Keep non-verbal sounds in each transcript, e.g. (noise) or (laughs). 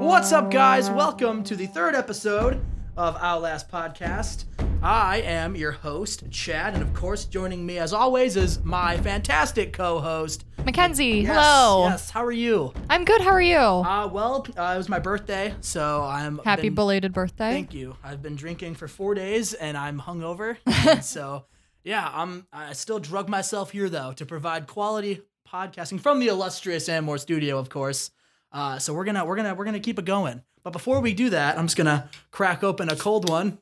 What's up, guys? Welcome to the third episode of Outlast Podcast. I am your host, Chad, and of course, joining me as always is my fantastic co-host, Mackenzie, Yes, hello. Yes, how are you? I'm good. How are you? Uh, well, uh, it was my birthday, so I'm Happy been- belated birthday. Thank you. I've been drinking for four days and I'm hungover. And (laughs) so, yeah, I'm. I still drug myself here though to provide quality podcasting from the illustrious Amore Studio, of course. Uh, so we're gonna we're gonna we're gonna keep it going. But before we do that, I'm just gonna crack open a cold one.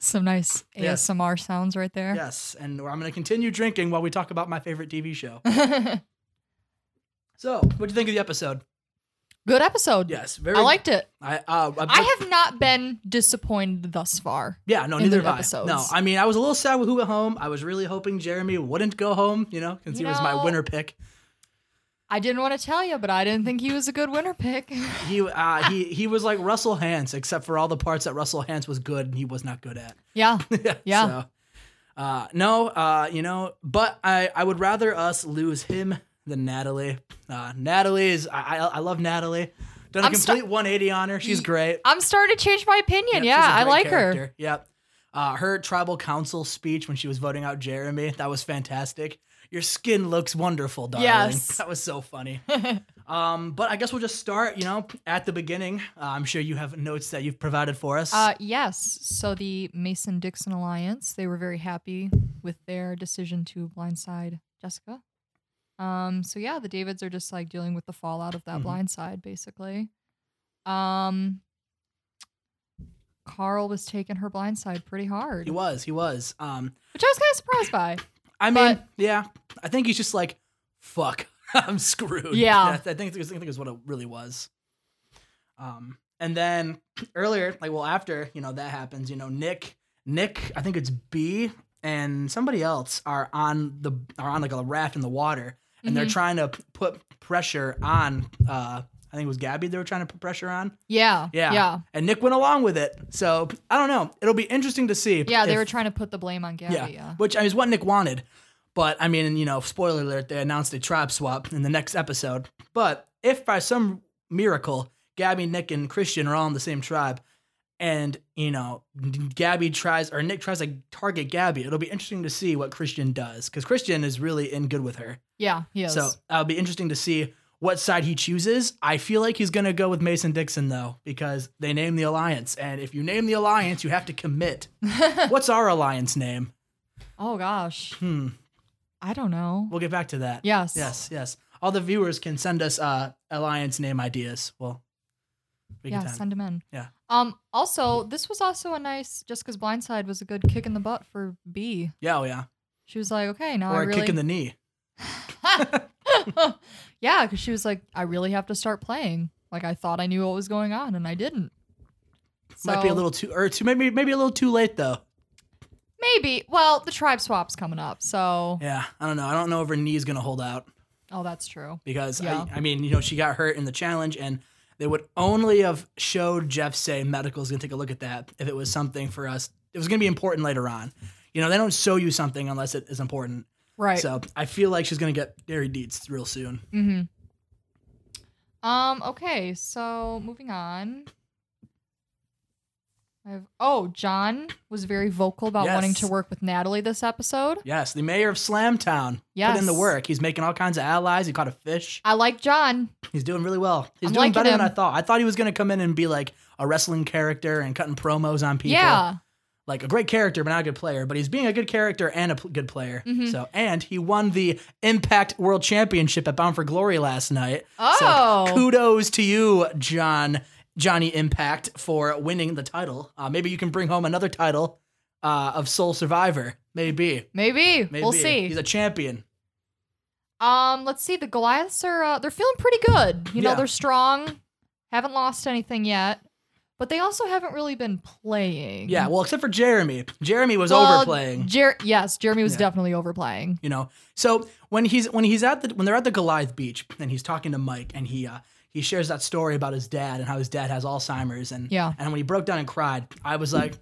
Some nice Yes. ASMR sounds right there. Yes, and I'm gonna continue drinking while we talk about my favorite TV show. (laughs) so, what'd you think of the episode? Good episode. Yes, very. I liked it. I uh, I, I have not been disappointed thus far. Yeah, no, neither the have I. episodes. No, I mean, I was a little sad with who went home. I was really hoping Jeremy wouldn't go home, you know, because he You was my know- winner pick. I didn't want to tell you, but I didn't think he was a good winner pick. (laughs) He uh, he he was like Russell Hantz, except for all the parts that Russell Hantz was good and he was not good at. yeah. (laughs) yeah. Yeah. So, uh, no, uh, you know, but I I would rather us lose him than Natalie. Uh, Natalie is I I, I love Natalie. Done a I'm sta- complete 180 on her. She's great. I'm starting to change my opinion. Yep, yeah, I a I great like her. character. Yep. Uh, her tribal council speech when she was voting out Jeremy, that was fantastic. Your skin looks wonderful, darling. Yes. That was so funny. (laughs) um, but I guess we'll just start, you know, at the beginning. Uh, I'm sure you have notes that you've provided for us. Uh, yes. So the Mason Dixon Alliance, they were very happy with their decision to blindside Jessica. Um, so yeah, the Davids are just like dealing with the fallout of that Mhm. blindside, basically. Um, Carl was taking her blindside pretty hard, he was, he was. Um, which I was kind of surprised by. I mean, But- yeah, I think he's just like, fuck, (laughs) I'm screwed. Yeah. I think I think is what it really was. Um, and then (clears throat) earlier, like well, after you know that happens, you know, Nick, Nick, I think it's Bi and somebody else are on the are on like a raft in the water, and they're Mhm. trying to p- put pressure on. uh I think it was Gabby they were trying to put pressure on. Yeah, Yeah. yeah, And Nick went along with it. So I don't know. It'll be interesting to see. yeah. They were trying to put the blame on Gabby. yeah, Yeah, which I mean, is what Nick wanted. But I mean, you know, spoiler alert, they announced a tribe swap in the next episode. But if by some miracle, Gabby, Nick, and Christian are all in the same tribe, and you know, Gabby tries or Nick tries to target Gabby, it'll be interesting to see what Christian does because Christian is really in good with her. yeah, he is. So it'll be interesting to see what side he chooses. I feel like he's gonna go with Mason Dixon though, because they name the alliance, and if you name the alliance, you have to commit. (laughs) What's our alliance name? oh gosh, Hmm. I don't know. We'll get back to that. Yes. Yes, yes. All the viewers can send us uh alliance name ideas. Well, yeah, send him in. Yeah. Um. Also, this was also a nice. Jessica's blindside was a good kick in the butt for Bi. Yeah, oh yeah. She was like, okay, now or I a really. kick in the knee. (laughs) yeah, because she was like, I really have to start playing. Like I thought I knew what was going on, and I didn't. Might be a little too or too maybe maybe a little too late though. maybe. Well, the tribe swap's coming up, so Yeah, I don't know. I don't know if her knee's gonna hold out oh, that's true. because Yeah. I, I mean, you know, she got hurt in the challenge and they would only have showed Jeff say medical's gonna take a look at that if it was something for us. It was gonna be important later on. You know, they don't show you something unless it is important. Right. So I feel like she's gonna get Gary Deeds real soon. Mm-hmm. Um. Okay. So moving on. I have. Oh, John was very vocal about wanting to work with Natalie this episode. Yes, the mayor of Slamtown yes. put in the work. He's making all kinds of allies. He caught a fish. I like John. He's doing really well. He's I'm doing better than. I thought. I thought he was going to come in and be like a wrestling character and cutting promos on people. Yeah. Like a great character, but not a good player. But he's being a good character and a p- good player. Mhm. So, and he won the Impact World Championship at Bound for Glory last night. Oh. So kudos to you, John, Johnny Impact, for winning the title. Uh, maybe you can bring home another title uh, of Sole Survivor. Maybe. Maybe. Maybe. We'll see. He's a champion. Um, let's see. The Goliaths are uh, they're feeling pretty good. You know, Yeah. they're strong. Haven't lost anything yet, but they also haven't really been playing. Yeah, well, except for Jeremy. Jeremy was Well, overplaying. Jer- yes, Jeremy was Yeah. definitely overplaying. you know so when he's when he's at the when they're at the goliath beach and he's talking to mike and he uh he shares that story about his dad and how his dad has alzheimer's and Yeah. and when he broke down and cried i was like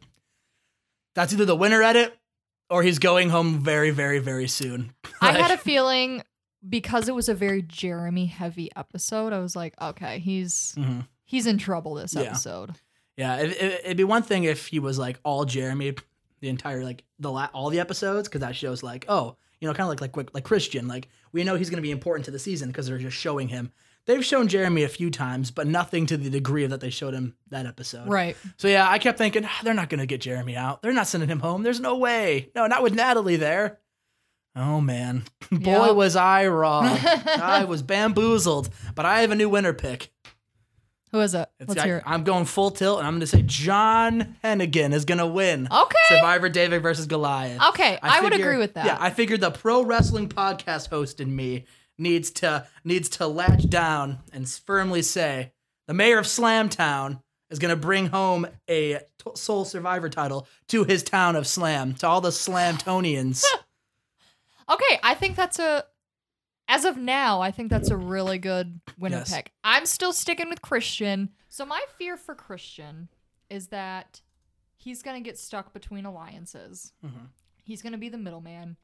that's either the winner edit or he's going home very, very, very soon. (laughs) I had a feeling because it was a very Jeremy heavy episode. I was like, okay, he's mhm. he's in trouble this Yeah. episode. Yeah, it, it, it'd be one thing if he was like all Jeremy the entire like the la- all the episodes because that shows like oh you know kind of like like like Christian like we know he's going to be important to the season because they're just showing him. They've shown Jeremy a few times, but nothing to the degree that they showed him that episode. Right. So yeah, I kept thinking "Ah, they're not going to get Jeremy out. They're not sending him home. There's no way. No, not with Natalie there. Oh man, (laughs) boy Yeah. was I wrong. (laughs) I was bamboozled. But I have a new winner pick. Who is it? It's, Let's I, hear it. I'm going full tilt, and I'm going to say John Hennigan is going to win. Okay. Survivor David versus Goliath. Okay, I, would figure- agree with that. Yeah, I figured the pro wrestling podcast host in me needs to needs to latch down and firmly say the mayor of Slamtown is going to bring home a t- Sole Survivor title to his town of Slam, to all the Slamtonians. (laughs) Okay, I think that's a. As of now, I think that's a really good winner Yes. pick. I'm still sticking with Christian. So my fear for Christian is that he's gonna get stuck between alliances. Mhm. He's gonna be the middleman.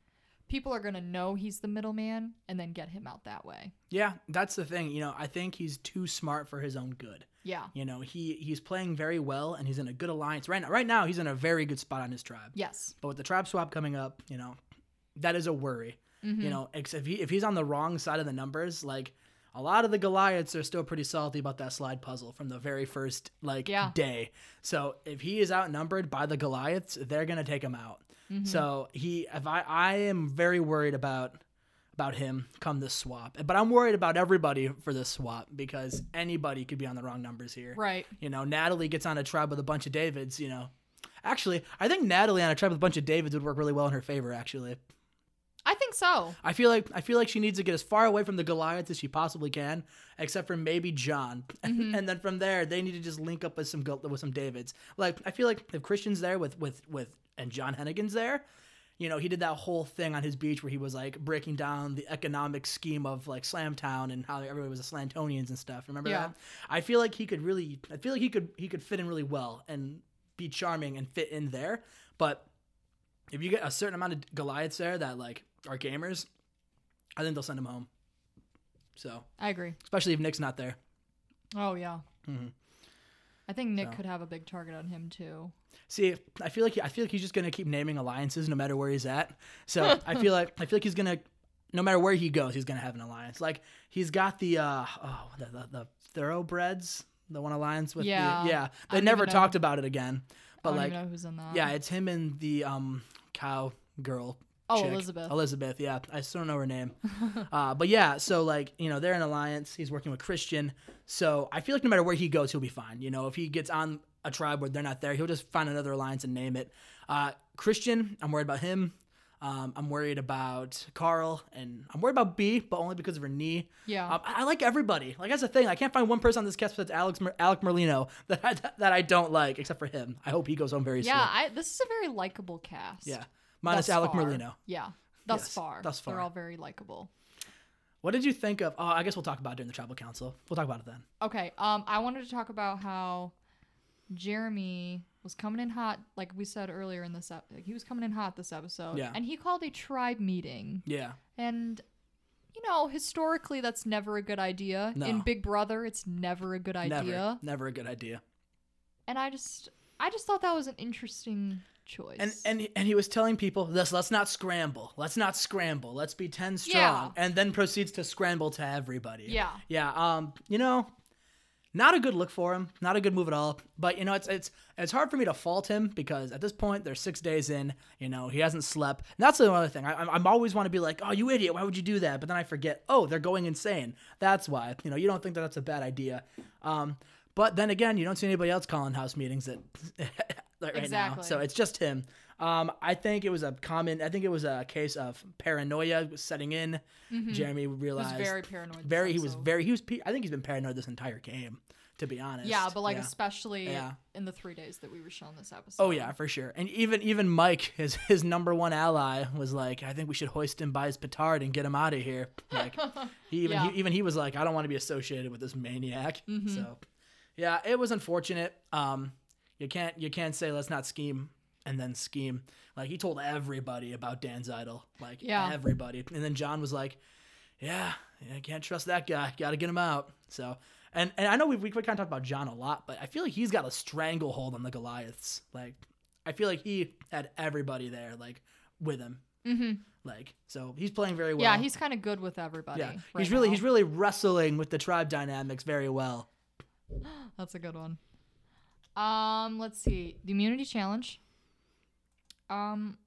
People are gonna know he's the middleman and then get him out that way. yeah, that's the thing. You know, I think he's too smart for his own good. Yeah. You know, he he's playing very well, and he's in a good alliance right now. Right now, he's in a very good spot on his tribe. Yes. But with the tribe swap coming up, you know, that is a worry. Mhm. You know, if he if he's on the wrong side of the numbers, like a lot of the Goliaths are still pretty salty about that slide puzzle from the very first like Yeah. day. So if he is outnumbered by the Goliaths, they're gonna take him out. Mm-hmm. So he, if I, I am very worried about about him come this swap, but I'm worried about everybody for this swap because anybody could be on the wrong numbers here. Right. You know, Natalie gets on a tribe with a bunch of Davids. You know, actually, I think Natalie on a tribe with a bunch of Davids would work really well in her favor. Actually, I think so. I feel like I feel like she needs to get as far away from the Goliath as she possibly can, except for maybe John, mm-hmm. (laughs) and then from there they need to just link up with some with some Davids. Like I feel like if Christian's there with with with and John Hennigan's there, you know, he did that whole thing on his beach where he was like breaking down the economic scheme of like Slamtown and how everybody was the Slamtonians and stuff. Remember Yeah. that? I feel like he could really, I feel like he could he could fit in really well and be charming and fit in there. But if you get a certain amount of Goliaths there that like are gamers, I think they'll send him home. So I agree. especially if Nick's not there. Oh yeah. Mhm. I think Nick So. could have a big target on him too. See, I feel like I feel like he's just gonna keep naming alliances no matter where he's at. So (laughs) I feel like I feel like he's gonna, no matter where he goes, he's gonna have an alliance. Like he's got the uh oh the the, the thoroughbreds, the one alliance with Yeah. the yeah. They never even know. talked about it again. But I don't like even know who's in that. yeah, it's him and the um cow girl. Oh, chick. Elizabeth. Elizabeth, yeah. I still don't know her name. (laughs) uh, but yeah, so like, you know, they're in alliance. He's working with Christian. So I feel like no matter where he goes, he'll be fine. You know, if he gets on a tribe where they're not there, he'll just find another alliance and name it. Uh, Christian, I'm worried about him. Um, I'm worried about Carl, and I'm worried about Bi, but only because of her knee. Yeah. Um, I, I like everybody. Like that's the thing. I can't find one person on this cast that's Alex Mer- Alec Merlino (laughs) that I, that I don't like, except for him. I hope he goes home very yeah, soon. I, this is a very likable cast. Yeah, minus Alec far. Merlino. Yeah, thus Yes, far. thus far. They're all very likable. What did you think of? Oh, I guess we'll talk about it during the tribal council. We'll talk about it then. Okay, um, I wanted to talk about how Jeremy was coming in hot, like we said earlier in this, ep- he was coming in hot this episode. Yeah. And he called a tribe meeting, Yeah. and you know, historically, that's never a good idea. No. In Big Brother, it's never a good idea. Never. Never a good idea. And I just, I just thought that was an interesting choice. And and and he was telling people, "Let's let's not scramble. Let's not scramble. Let's be ten strong." Yeah. And then proceeds to scramble to everybody. Yeah. Yeah. Um. You know, not a good look for him. Not a good move at all. But you know, it's it's it's hard for me to fault him because at this point they're six days in. You know, he hasn't slept. And that's the other thing. I I'm- I'm always want to be like, "Oh, you idiot! Why would you do that?" But then I forget. Oh, they're going insane. That's why. You know, you don't think that that's a bad idea. Um. But then again, you don't see anybody else calling house meetings that (laughs) right now. So it's just him. Um, I think it was a common. I think it was a case of paranoia setting in. Jeremy he was realized very paranoid. very. He was very. He was. I think he's been paranoid this entire game. To be honest. Yeah, but like Yeah. especially Yeah. in the three days that we were shown this episode. Oh yeah, for sure. And even even Mike, his his number one ally, was like, I think we should hoist him by his petard and get him out of here. Like (laughs) he even Yeah. he, even he was like, I don't want to be associated with this maniac. Mm-hmm. So yeah, it was unfortunate. Um, you can't you can't say let's not scheme and then scheme. Like he told everybody about Dan's idol, like Yeah. everybody. And then John was like, "Yeah, I can't trust that guy. Got to get him out." So, and and I know we we kind of talk about John a lot, but I feel like he's got a stranglehold on the Goliaths. Like, I feel like he had everybody there, like with him. Mm-hmm. Like, so he's playing very well. yeah, he's kind of good with everybody. yeah, right he's really now. he's really wrestling with the tribe dynamics very well. (gasps) That's a good one. Um, let's see. The immunity challenge. Um,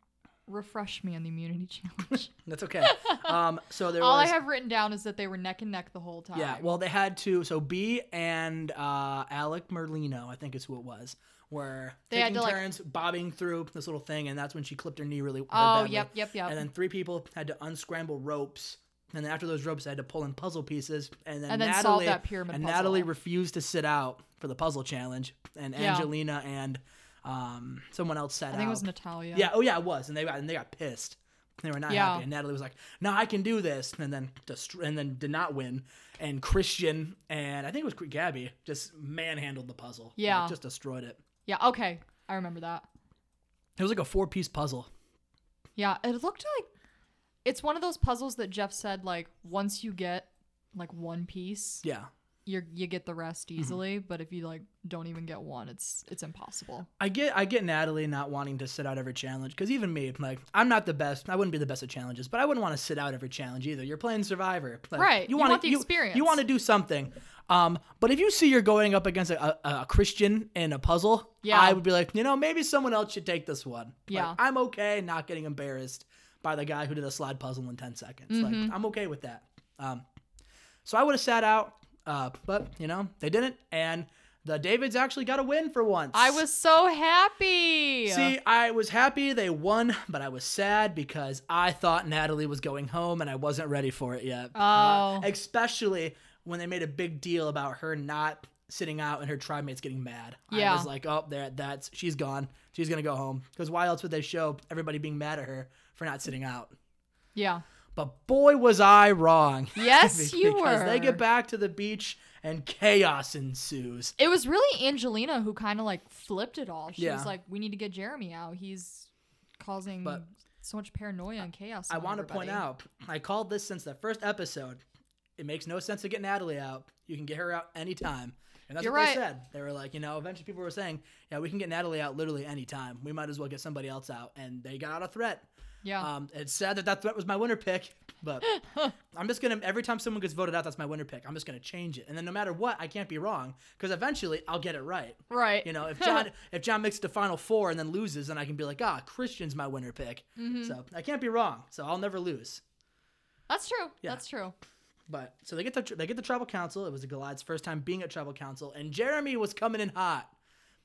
refresh me on the immunity (laughs) challenge. That's okay. um, so there All was I have written down is that they were neck and neck the whole time. Yeah, well, they had to. So Bi and uh, Alec Merlino, I think is who it was, were They had taking to, like- turns bobbing through this little thing, and that's when she clipped her knee really. Oh, badly. yep, yep, yep. And then three people had to unscramble ropes, and then after those ropes, they had to pull in puzzle pieces, and then And then Natalie solve that pyramid and puzzle. Natalie refused to sit out for the puzzle challenge, and Yeah. Angelina and um, someone else sat I think it was Natalia. Yeah. Oh yeah, it was, and they got and they got pissed. They were not Yeah. happy, and Natalie was like, "No, I can do this," and then dest- and then did not win. And Christian and I think it was Gabby just manhandled the puzzle. Like, Yeah. just destroyed it. Yeah. Okay, I remember that. It was like a four piece puzzle. Yeah, it looked like it's one of those puzzles that Jeff said like once you get like one piece, Yeah. You you get the rest Mm-hmm. easily. But if you like don't even get one, it's it's impossible. I get I get Natalie not wanting to sit out every challenge because even me, like I'm not the best. I wouldn't be the best at challenges, but I wouldn't want to sit out every challenge either. You're playing Survivor, Like, Right, you wanna- want the experience. You want to do something. Um, but if you see you're going up against a, a, a Christian in a puzzle, Yeah. I would be like, you know, maybe someone else should take this one. Like, Yeah. I'm okay not getting embarrassed by the guy who did a slide puzzle in 10 seconds. Mm-hmm. Like I'm okay with that. Um, so I would have sat out, uh, but you know they didn't, and the Davids actually got a win for once. I was so happy. See, I was happy they won, but I was sad because I thought Natalie was going home and I wasn't ready for it yet. Uh, Oh. especially when they made a big deal about her not sitting out and her tribe mates getting mad. Yeah. I was like, oh, there, that's she's gone. She's gonna go home. Because why else would they show everybody being mad at her for not sitting out? yeah. But boy, was I wrong. (laughs) Yes, (laughs) you were. because they get back to the beach and chaos ensues. It was really Angelina who kind of like flipped it all. She Yeah. was like, "We need to get Jeremy out. He's causing But- so much paranoia and chaos." I want to point out, I called this since the first episode. It makes no sense to get Natalie out. You can get her out anytime. And that's You're what right. they said. They were like, you know, eventually people were saying, yeah, we can get Natalie out literally anytime. We might as well get somebody else out. And they got out a threat. Yeah. Um, it's sad that that threat was my winner pick, but (laughs) I'm just going to, every time someone gets voted out, that's my winner pick. I'm just going to change it. And then no matter what, I can't be wrong because eventually I'll get it right. right. You know, if (laughs) John if John makes it to final four and then loses, then I can be like, ah, Christian's my winner pick. Mm-hmm. So I can't be wrong. So I'll never lose. That's true. Yeah. That's true. But so they get the they get the tribal council. It was the Goliath's first time being at tribal council, and Jeremy was coming in hot.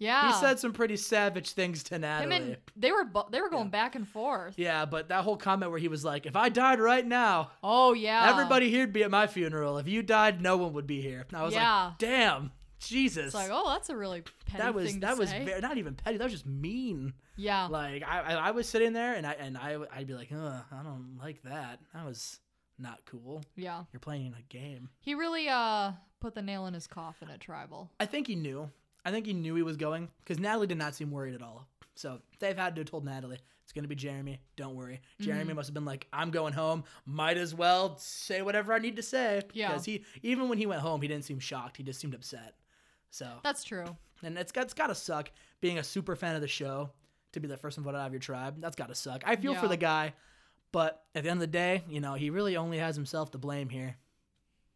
Yeah. He said some pretty savage things to Natalie. and they were bu- they were going back and forth. yeah, but that whole comment where he was like, "If I died right now, Oh yeah. everybody here'd be at my funeral. If you died, no one would be here." And I was Yeah. like, "Damn, Jesus." It's like, oh, that's a really petty that was thing to that was say. very, not even petty. That was just mean. yeah. Like I, I, I was sitting there and I and I I'd be like, Ugh, I don't like that. That was not cool. yeah. You're playing a game. He really uh put the nail in his coffin at tribal. I think he knew. I think he knew he was going because Natalie did not seem worried at all. So they've had to have told Natalie it's gonna be Jeremy. Don't worry. Mm-hmm. Jeremy must have been like, I'm going home. Might as well say whatever I need to say. Yeah. Because he even when he went home, he didn't seem shocked. He just seemed upset. So That's true. and it's got it's gotta suck being a super fan of the show to be the first one voted out of your tribe. That's gotta suck. I feel for the guy, but at the end of the day, you know, he really only has himself to blame here.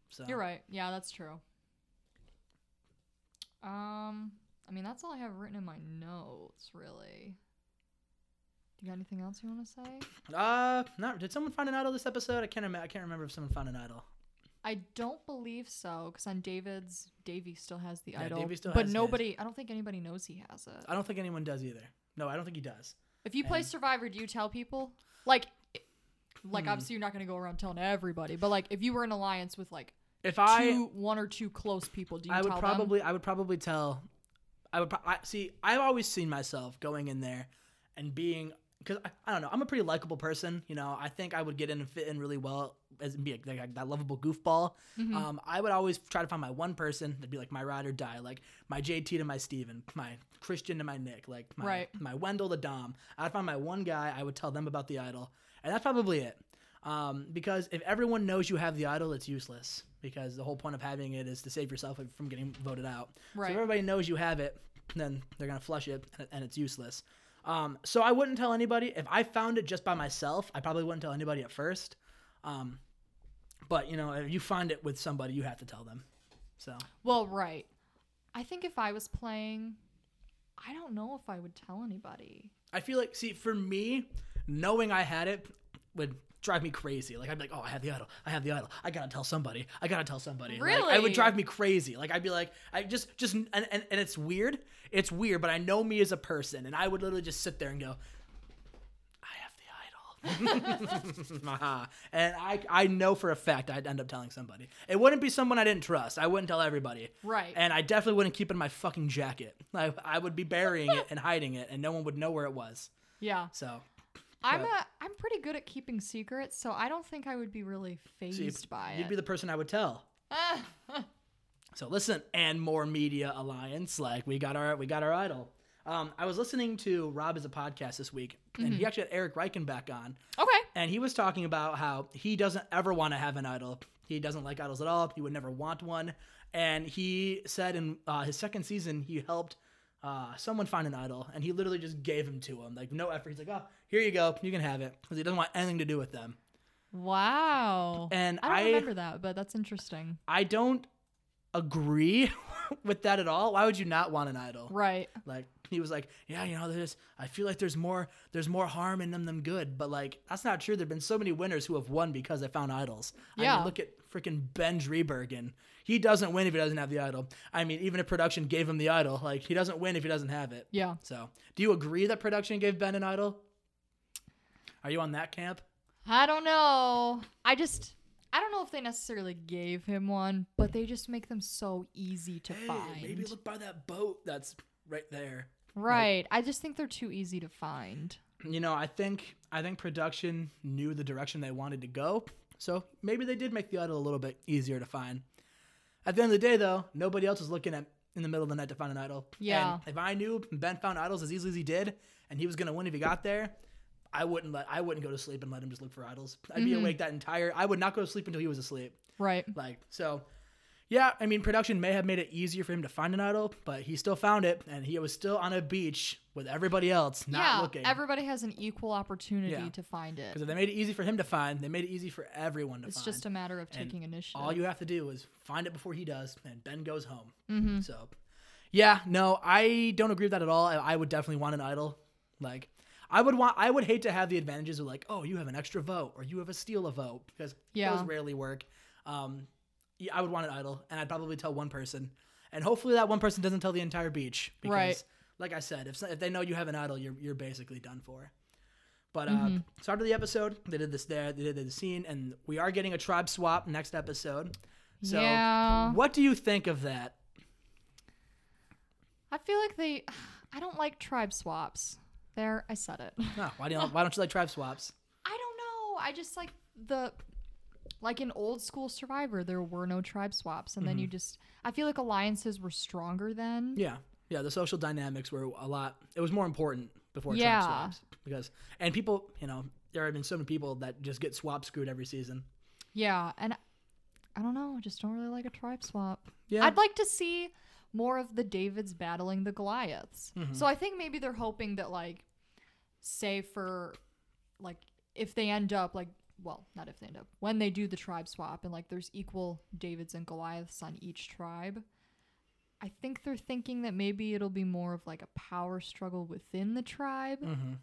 So You're right. Yeah, that's true. Um, I mean, that's all I have written in my notes, really. Do you got anything else you want to say? Uh, not did someone find an idol this episode? I can't remember. I can't remember if someone found an idol. I don't believe so, because on David's, Davie still has the Yeah, idol, Davie still but has his. nobody. I don't think anybody knows he has it. I don't think anyone does either. No, I don't think he does. If you play and- Survivor, do you tell people? Like, like Hmm. obviously you're not gonna go around telling everybody, but like if you were in alliance with like If I, two, one or two close people, do you I would probably, I would probably tell. I would pro- I, see. I've always seen myself going in there and being because I, I don't know. I'm a pretty likable person. You know, I think I would get in and fit in really well as be like, like that lovable goofball. Mm-hmm. Um, I would always try to find my one person that'd be like my ride or die, like my JT to my Stephen, my Christian to my Nick, like my Right. my Wendell to Dom. I'd find my one guy. I would tell them about the idol, and that's probably it. Um, because if everyone knows you have the idol, it's useless. Because the whole point of having it is to save yourself from getting voted out. So Right. if everybody knows you have it, then they're gonna flush it, and, and it's useless. Um, so I wouldn't tell anybody. If I found it just by myself, I probably wouldn't tell anybody at first. Um, but you know, if you find it with somebody, you have to tell them. So Well, right. I think if I was playing, I don't know if I would tell anybody. I feel like, see, for me, knowing I had it would drive me crazy. Like I'd be like, oh, I have the idol. I have the idol. I gotta tell somebody. I gotta tell somebody. Like, it would drive me crazy. Like I'd be like, I just, just, and, and, and it's weird. It's weird, but I know me as a person, and I would literally just sit there and go, I have the idol. Haha. (laughs) (laughs) and I, I know for a fact I'd end up telling somebody. It wouldn't be someone I didn't trust. I wouldn't tell everybody. Right. And I definitely wouldn't keep it in my fucking jacket. I, I would be burying it and hiding it, and no one would know where it was. Yeah. So I'm But- a I'm pretty good at keeping secrets, so I don't think I would be really phased you'd, by you'd it. be the person I would tell. (laughs) so listen, and more media alliance. Like we got our we got our idol. Um, I was listening to Rob Has a Podcast this week, and he actually had Eric Reichenbach on, okay. and he was talking about how he doesn't ever want to have an idol. He doesn't like idols at all. He would never want one. And he said in uh, his second season, he helped uh, someone find an idol, and he literally just gave him to him, like no effort. He's like, "Oh, here you go, you can have it," because he doesn't want anything to do with them. Wow. And I don't I- remember that, but that's interesting. I don't agree (laughs) with that at all. Why would you not want an idol? Right. Like he was like, yeah, you know, there's I feel like there's more there's more harm in them than good, but like that's not true. There've been so many winners who have won because they found idols. I Yeah. mean, look at freaking Ben Driebergen. He doesn't win if he doesn't have the idol. I mean, even if production gave him the idol, like he doesn't win if he doesn't have it. Yeah. So, do you agree that production gave Ben an idol? Are you on that camp? I don't know. I just I don't know if they necessarily gave him one, but they just make them so easy to Hey, find. maybe look by that boat that's right there. right. I just think they're too easy to find. you know, I think I think production knew the direction they wanted to go, so maybe they did make the idol a little bit easier to find. At the end of the day, though, nobody else was looking at in the middle of the night to find an idol. Yeah. And if I knew Ben found idols as easily as he did, and he was gonna win if he got there, I wouldn't let I wouldn't go to sleep and let him just look for idols. I'd be awake that entire. I would not go to sleep until he was asleep. Right. Like so. Yeah, I mean, production may have made it easier for him to find an idol, but he still found it, and he was still on a beach with everybody else, not yeah. looking. Everybody has an equal opportunity Yeah. to find it. Because if they made it easy for him to find, they made it easy for everyone to It's find. It's just a matter of And taking initiative. All you have to do is find it before he does, and Ben goes home. Mm-hmm. So, yeah, no, I don't agree with that at all. I, I would definitely want an idol. Like, I would want, I would hate to have the advantages of like, oh, you have an extra vote or you have a steal a vote because Yeah. those rarely work. Um, yeah, I would want an idol, and I'd probably tell one person, and hopefully that one person doesn't tell the entire beach because, Right. like I said, if if they know you have an idol, you're you're basically done for. But uh, start of the episode, they did this there, they did the scene, and we are getting a tribe swap next episode. So, Yeah. what do you think of that? I feel like they (sighs) I don't like tribe swaps. There, I said it. Oh, why do you (laughs) why don't you like tribe swaps? I don't know. I just like the like in old school Survivor, there were no tribe swaps, and then you just I feel like alliances were stronger then. Yeah, yeah, the social dynamics were a lot. It was more important before Yeah. tribe swaps because and people, you know, there have been so many people that just get swap screwed every season. Yeah, and I don't know. I just don't really like a tribe swap. Yeah. I'd like to see more of the Davids battling the Goliaths. Mm-hmm. So I think maybe they're hoping that like say for like if they end up like well, not if they end up when they do the tribe swap and like there's equal Davids and Goliaths on each tribe. I think they're thinking that maybe it'll be more of like a power struggle within the tribe. Mm-hmm.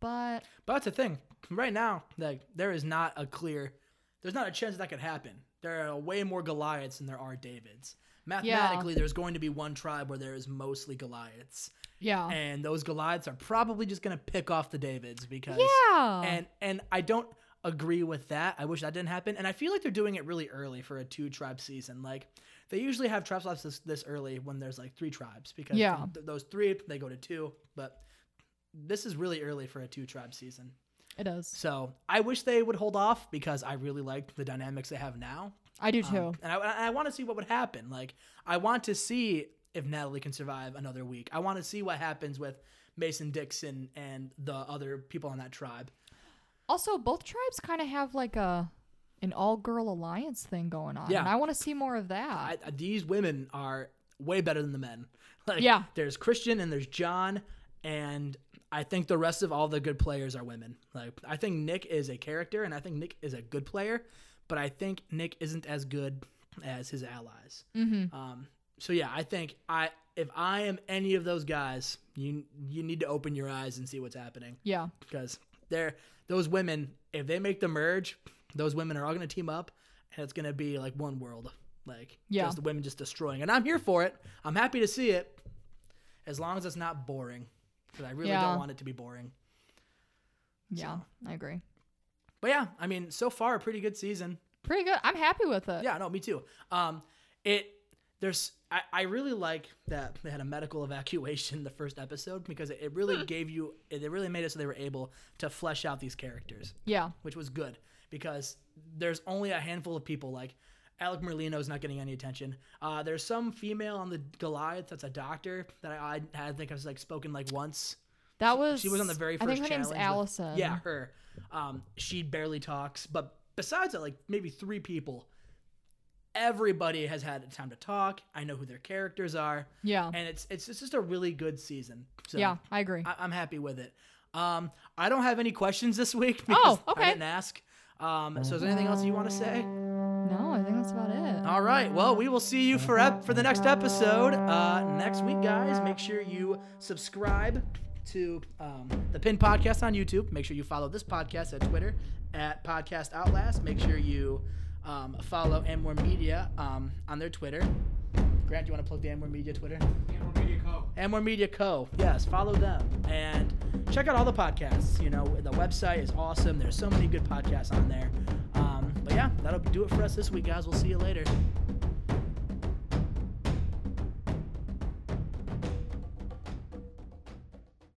But But that's the thing. Right now, like there is not a clear, there's not a chance that could happen. There are way more Goliaths than there are Davids. Mathematically, there's going to be one tribe where there is mostly Goliaths, yeah. and those Goliaths are probably just going to pick off the Davids because yeah. and and I don't agree with that. I wish that didn't happen, and I feel like they're doing it really early for a two tribe season. Like they usually have tribe swaps this, this early when there's like three tribes because Yeah. th- those three they go to two, but this is really early for a two tribe season. It does. So I wish they would hold off because I really like the dynamics they have now. I do too. Um, and I, I want to see what would happen. Like, I want to see if Natalie can survive another week. I want to see what happens with Mason Dixon and the other people on that tribe. also, both tribes kind of have like a an all girl alliance thing going on. Yeah. And I want to see more of that. I, I- these women are way better than the men. (laughs) Like, Yeah. There's Christian and there's John, and I think the rest of all the good players are women. Like, I think Nick is a character, and I think Nick is a good player, but I think Nick isn't as good as his allies. mm-hmm. Um, so yeah, I think I if I am any of those guys, you you need to open your eyes and see what's happening Yeah. because they're those women. If they make the merge, those women are all going to team up, and it's going to be like one world. Like Yeah. just the women just destroying, and I'm here for it. I'm happy to see it, as long as it's not boring, because I really Yeah. don't want it to be boring. Yeah. I agree. But yeah, I mean, so far a pretty good season. Pretty good. I'm happy with it. Yeah, no, me too. Um, it there's I, I really like that they had a medical (laughs) evacuation the first episode because it, it really gave you it, really made it so they were able to flesh out these characters, Yeah. which was good because there's only a handful of people like Alec Merlino's not getting any attention. Uh, there's some female on the Goliath that's a doctor that I, I, I think I was like spoken like once. That was. She was on the very first I think her name's challenge with- Alison. Yeah, her. Um, she barely talks, but besides that, like maybe three people, everybody has had time to talk. I know who their characters are, Yeah. and it's it's, it's just a really good season. So yeah. I agree. I, I'm happy with it. Um, I don't have any questions this week (laughs) because Oh, okay. I didn't ask. Um, so is there anything else you want to say? no, I think that's about it. All right. Well, we will see you for ep- for the next episode uh, next week, guys. Make sure you subscribe to um, the Pin Podcast on YouTube. Make sure you follow this podcast at Twitter at Podcast Outlast. Make sure you um, follow Amor Media um, on their Twitter. Grant, do you want to plug the Amor Media Twitter? Amor Media Co. Amor Media Co. Yes, follow them and check out all the podcasts. You know, the website is awesome. There's so many good podcasts on there. Um, but yeah, that'll do it for us this week, guys. We'll see you later.